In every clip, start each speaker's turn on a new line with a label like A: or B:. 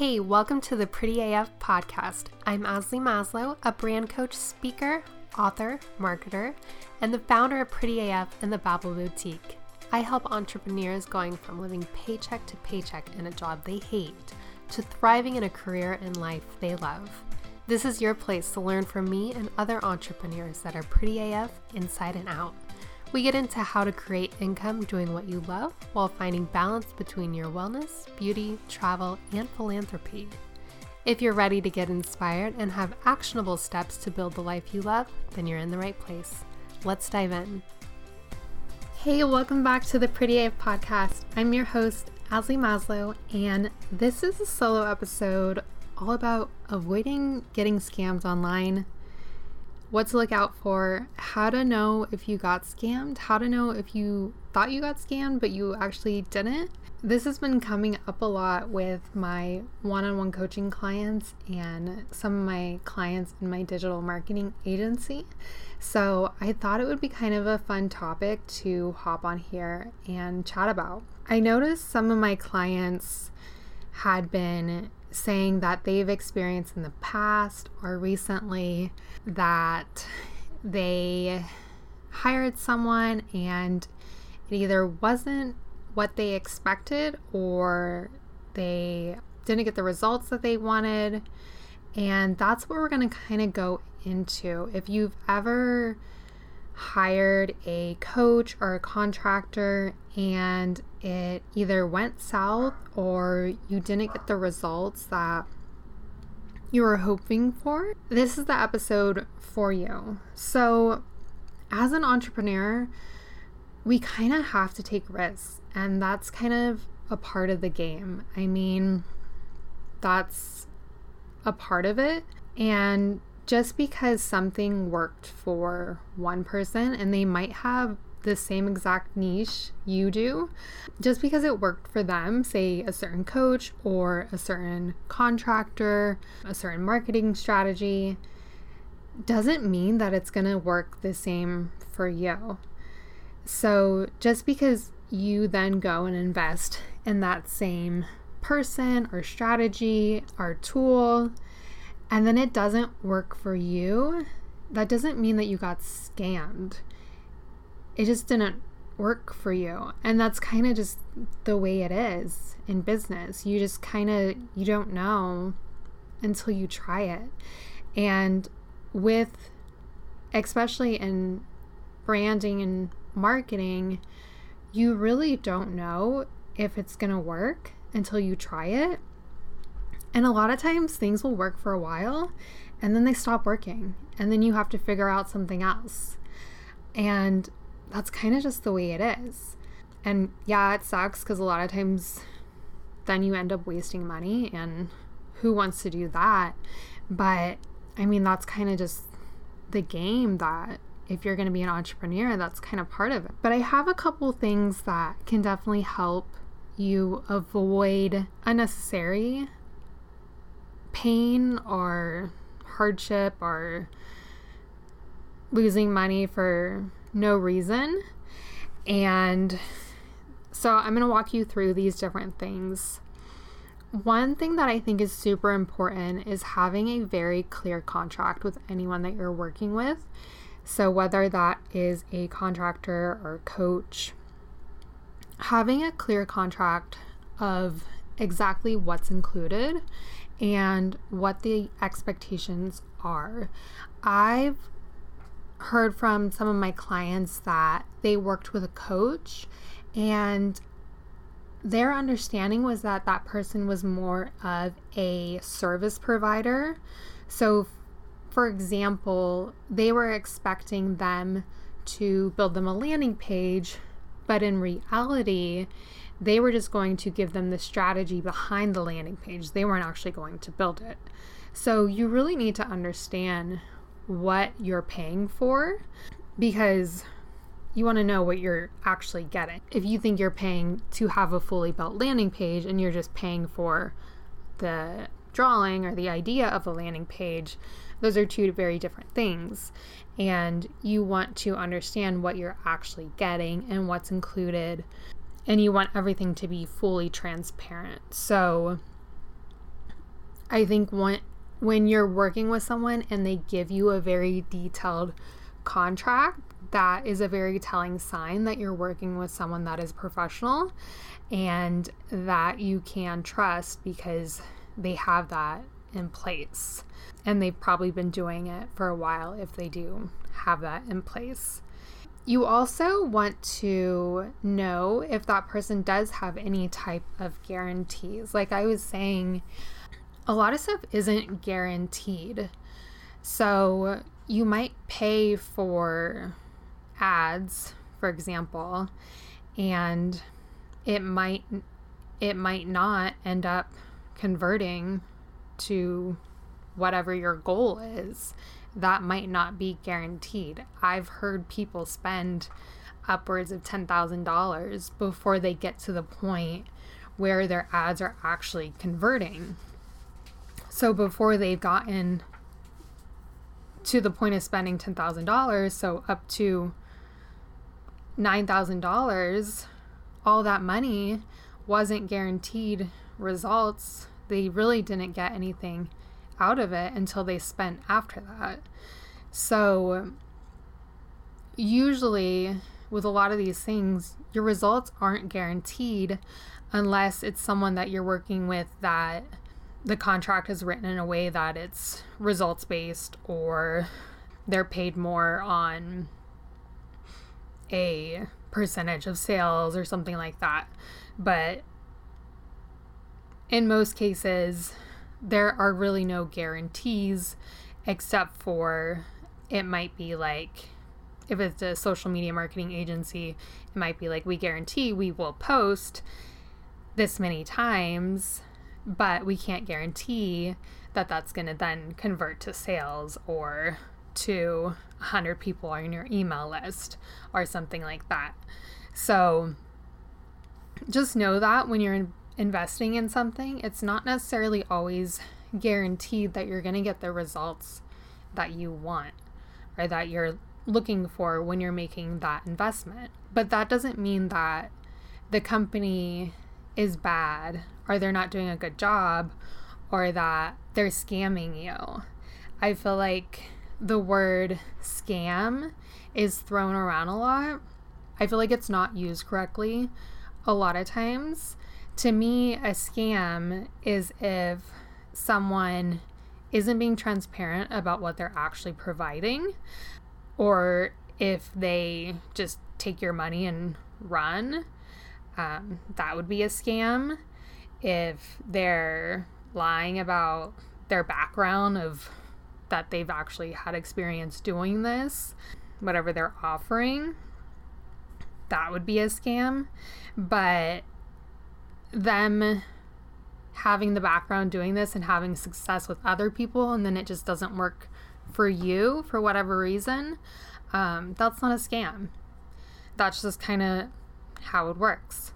A: Hey, welcome to the Pretty AF podcast. I'm Azalee Maslow, a brand coach, speaker, author, marketer, and the founder of Pretty AF and the Babble Boutique. I help entrepreneurs going from living paycheck to paycheck in a job they hate to thriving in a career and life they love. This is your place to learn from me and other entrepreneurs that are pretty AF inside and out. We get into how to create income doing what you love while finding balance between your wellness, beauty, travel, and philanthropy. If you're ready to get inspired and have actionable steps to build the life you love, then you're in the right place. Let's dive in. Hey, welcome back to the Pretty AF podcast. I'm your host, Azalee Maslow, and this is a solo episode all about avoiding getting scammed online what to look out for, how to know if you got scammed, how to know if you thought you got scammed but you actually didn't. This has been coming up a lot with my one on one coaching clients and some of my clients in my digital marketing agency. So I thought it would be kind of a fun topic to hop on here and chat about. I noticed some of my clients had been saying that they've experienced in the past or recently that they hired someone and it either wasn't what they expected or they didn't get the results that they wanted. And that's what we're going to kind of go into. If you've ever hired a coach or a contractor and it either went south or you didn't get the results that you were hoping for, this is the episode for you. So, as an entrepreneur, we kind of have to take risks, and that's kind of a part of the game. I mean, that's a part of it. And just because something worked for one person and they might have the same exact niche you do, just because it worked for them, say a certain coach or a certain contractor, a certain marketing strategy, doesn't mean that it's going to work the same for you. So just because you then go and invest in that same person or strategy or tool, and then it doesn't work for you, that doesn't mean that you got scammed. It just didn't work for you. And that's kind of just the way it is in business. You just kind of you don't know until you try it. And with especially in branding and marketing, you really don't know if it's going to work until you try it. And a lot of times things will work for a while and then they stop working. And then you have to figure out something else. And that's kind of just the way it is. And yeah, it sucks because a lot of times then you end up wasting money. And who wants to do that? But I mean, that's kind of just the game that if you're going to be an entrepreneur, that's kind of part of it. But I have a couple things that can definitely help you avoid unnecessary pain or hardship or losing money for no reason. And so I'm going to walk you through these different things. One thing that I think is super important is having a very clear contract with anyone that you're working with. So, whether that is a contractor or coach, having a clear contract of exactly what's included and what the expectations are. I've heard from some of my clients that they worked with a coach and their understanding was that that person was more of a service provider. So, for example, they were expecting them to build them a landing page, but in reality, they were just going to give them the strategy behind the landing page. They weren't actually going to build it. So you really need to understand what you're paying for because you want to know what you're actually getting. If you think you're paying to have a fully built landing page and you're just paying for the drawing or the idea of a landing page, those are two very different things. And you want to understand what you're actually getting and what's included and you want everything to be fully transparent. So I think when when you're working with someone and they give you a very detailed contract, that is a very telling sign that you're working with someone that is professional and that you can trust because they have that in place. And they've probably been doing it for a while if they do have that in place. You also want to know if that person does have any type of guarantees. Like I was saying, a lot of stuff isn't guaranteed. So you might pay for ads, for example, and it might it might not end up converting to whatever your goal is. That might not be guaranteed. I've heard people spend upwards of $10,000 before they get to the point where their ads are actually converting. So before they've gotten to the point of spending $10,000, so up to $9,000, all that money wasn't guaranteed results. They really didn't get anything out of it until they spent after that. So, usually, with a lot of these things, your results aren't guaranteed unless it's someone that you're working with that the contract is written in a way that it's results based or they're paid more on a percentage of sales or something like that. But in most cases, there are really no guarantees except for it might be like if it's a social media marketing agency, it might be like we guarantee we will post this many times, but we can't guarantee that that's going to then convert to sales or to 100 people on your email list or something like that. So just know that when you're investing in something, it's not necessarily always guaranteed that you're going to get the results that you want or that you're looking for when you're making that investment. But that doesn't mean that the company is bad or they're not doing a good job or that they're scamming you. I feel like the word scam is thrown around a lot. I feel like it's not used correctly a lot of times. To me, a scam is if someone isn't being transparent about what they're actually providing, or if they just take your money and run. Um, that would be a scam. If they're lying about their background of that they've actually had experience doing this, whatever they're offering, that would be a scam. But them having the background doing this and having success with other people and then it just doesn't work for you for whatever reason, um, that's not a scam. That's just kind of how it works.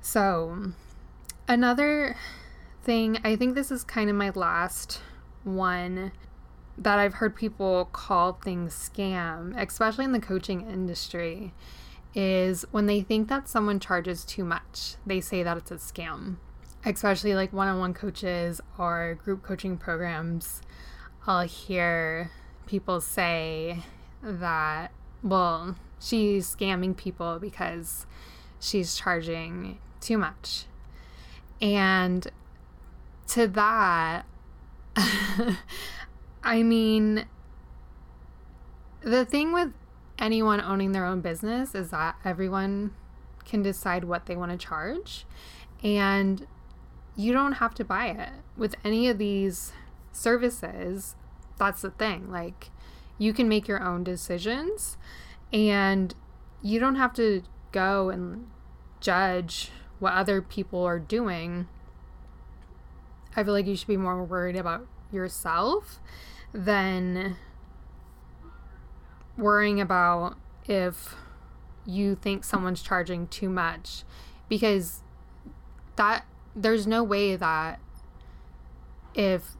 A: So, another thing, I think this is kind of my last one that I've heard people call things scam, especially in the coaching industry, is when they think that someone charges too much, they say that it's a scam. Especially like one on one coaches or group coaching programs, I'll hear people say that, well, she's scamming people because she's charging too much. And to that, I mean, the thing with anyone owning their own business is that everyone can decide what they want to charge. And you don't have to buy it. With any of these services, that's the thing. Like, you can make your own decisions and you don't have to go and judge what other people are doing. I feel like you should be more worried about yourself than worrying about if you think someone's charging too much because that there's no way that if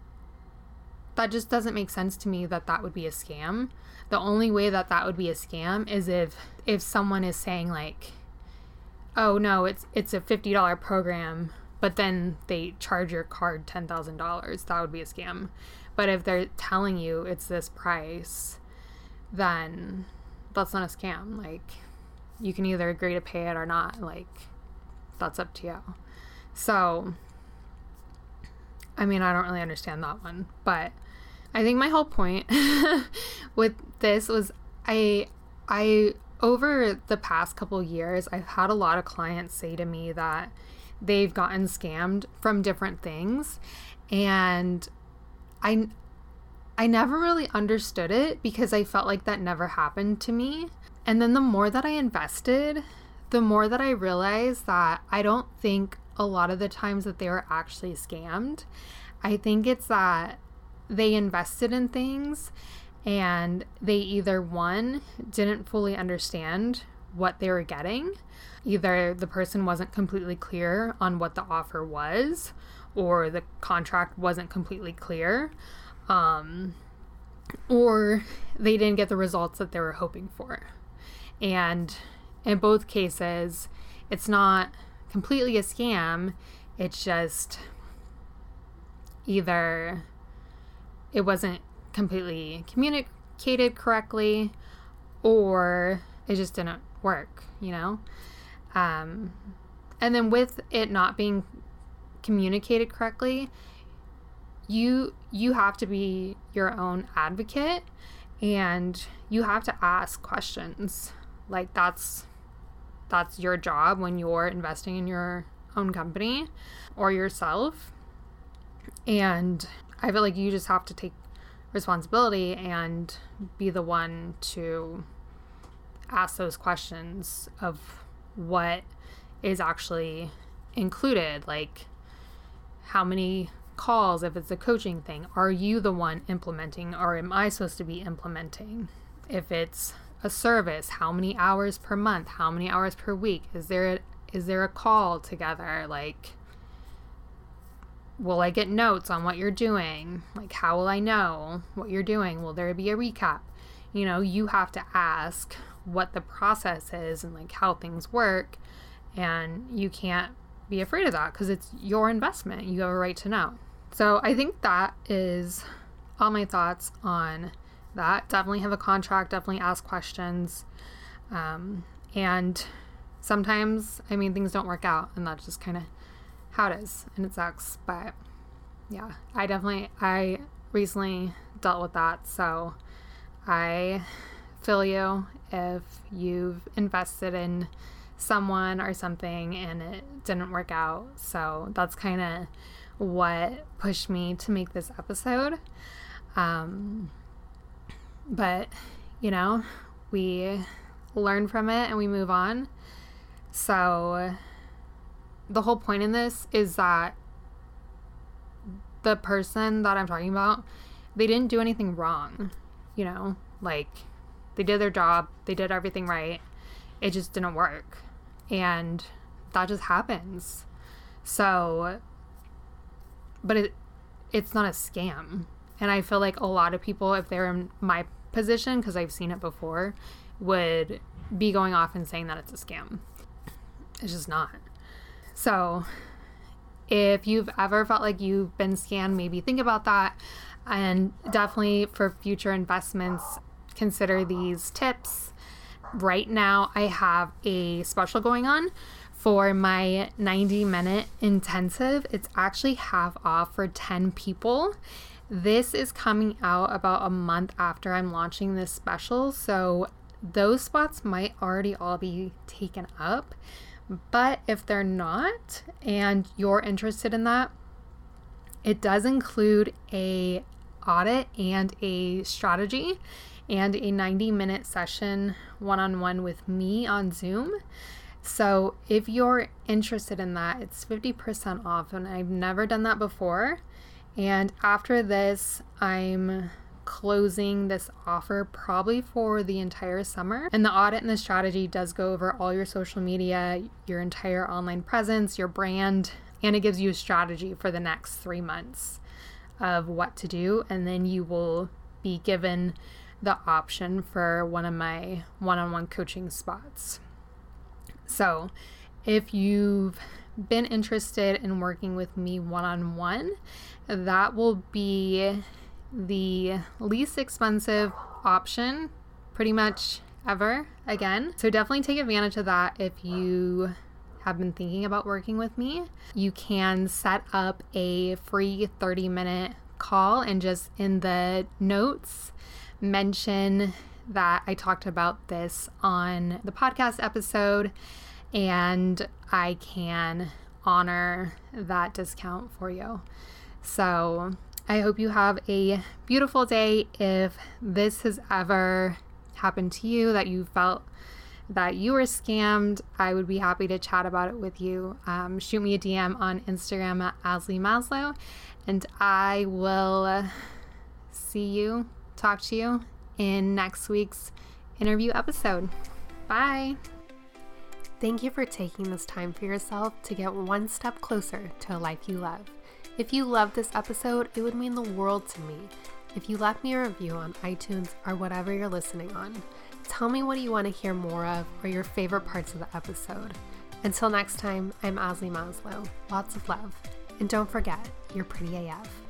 A: that just doesn't make sense to me that that would be a scam the only way that that would be a scam is if if someone is saying like oh no it's it's a $50 program
B: but then they charge your card $10,000. That would be a scam. But if they're telling you it's this price, then that's not a scam. Like, you can either agree to pay it or not. Like, that's up to you. So, I mean, I don't really understand that one, but I think my whole point with this was I I over the past couple years, I've had a lot of clients say to me that they've gotten scammed from different things and I I never really understood it because I felt like that never happened to me. And then the more that I invested, the more that I realized that I don't think a lot of the times that they were actually scammed. I think it's that they invested in things and they either one didn't fully understand what they were getting either the person wasn't completely clear on what the offer was or the contract wasn't completely clear um, or they didn't get the results that they were hoping for. And in both cases it's not completely a scam it's just either it wasn't completely communicated correctly or it just didn't work, you know? Um, and then with it not being communicated correctly, you you have to be your own advocate and you have to ask questions. Like that's that's your job when you're investing in your own company or yourself. And I feel like you just have to take responsibility and be the one to ask those questions of what is actually included like how many calls if it's a coaching thing are you the one implementing or am i supposed to be implementing? If it's a service how many hours per month how many hours per week? Is there a, is there a call together? Like will I get notes on what you're doing? Like, how will I know what you're doing? Will there be a recap? You know, you have to ask what the process is and like how things work. And you can't be afraid of that because it's your investment. You have a right to know. So I think that is all my thoughts on that. Definitely have a contract, definitely ask questions. Um, and sometimes, I mean, things don't work out, and that's just kind of how it is and it sucks but yeah i definitely i recently dealt with that so i feel you if you've invested in someone or something and it didn't work out. So that's kind of what pushed me to make this episode. Um, but you know we learn from it and we move on. So the whole point in this is that the person that I'm talking about, they didn't do anything wrong. You know, like they did their job, they did everything right. It just didn't work. And that just happens. So but it it's not a scam. And I feel like a lot of people if they're in my position because I've seen it before would be going off and saying that it's a scam. It's just not. So, if you've ever felt like you've been scammed, maybe think about that. And definitely for future investments, consider these tips. Right now, I have a special going on for my 90 minute intensive. It's actually half off for 10 people. This is coming out about a month after I'm launching this special, so those spots might already all be taken up. But if they're not and you're interested in that, it does include a audit and a strategy and a 90 minute session one-on-one with me on Zoom. So if you're interested in that, it's 50% off and I've never done that before. And after this, I'm closing this offer probably for the entire summer. And the audit and the strategy does go over all your social media, your entire online presence, your brand, and it gives you a strategy for the next three months of what to do. And then you will be given the option for one of my one on one coaching spots. So if you've been interested in working with me one on one, that will be the least expensive option pretty much ever again. So definitely take advantage of that if you have been thinking about working with me. You can set up a free 30 minute call and just in the notes mention that I talked about this on the podcast episode and I can honor that discount for you. So I hope you have a beautiful day. If this has ever happened to you, that you felt that you were scammed, I would be happy to chat about it with you. Um, shoot me a DM on Instagram at Azalee Maslow, and I will see you, talk to you in next week's interview episode. Bye.
A: Thank you for taking this time for yourself to get one step closer to a life you love. If you love this episode, it would mean the world to me if you left me a review on iTunes or whatever you're listening on. Tell me what you want to hear more of or your favorite parts of the episode. Until next time, I'm Azalee Maslow. Lots of love. And don't forget, you're pretty AF.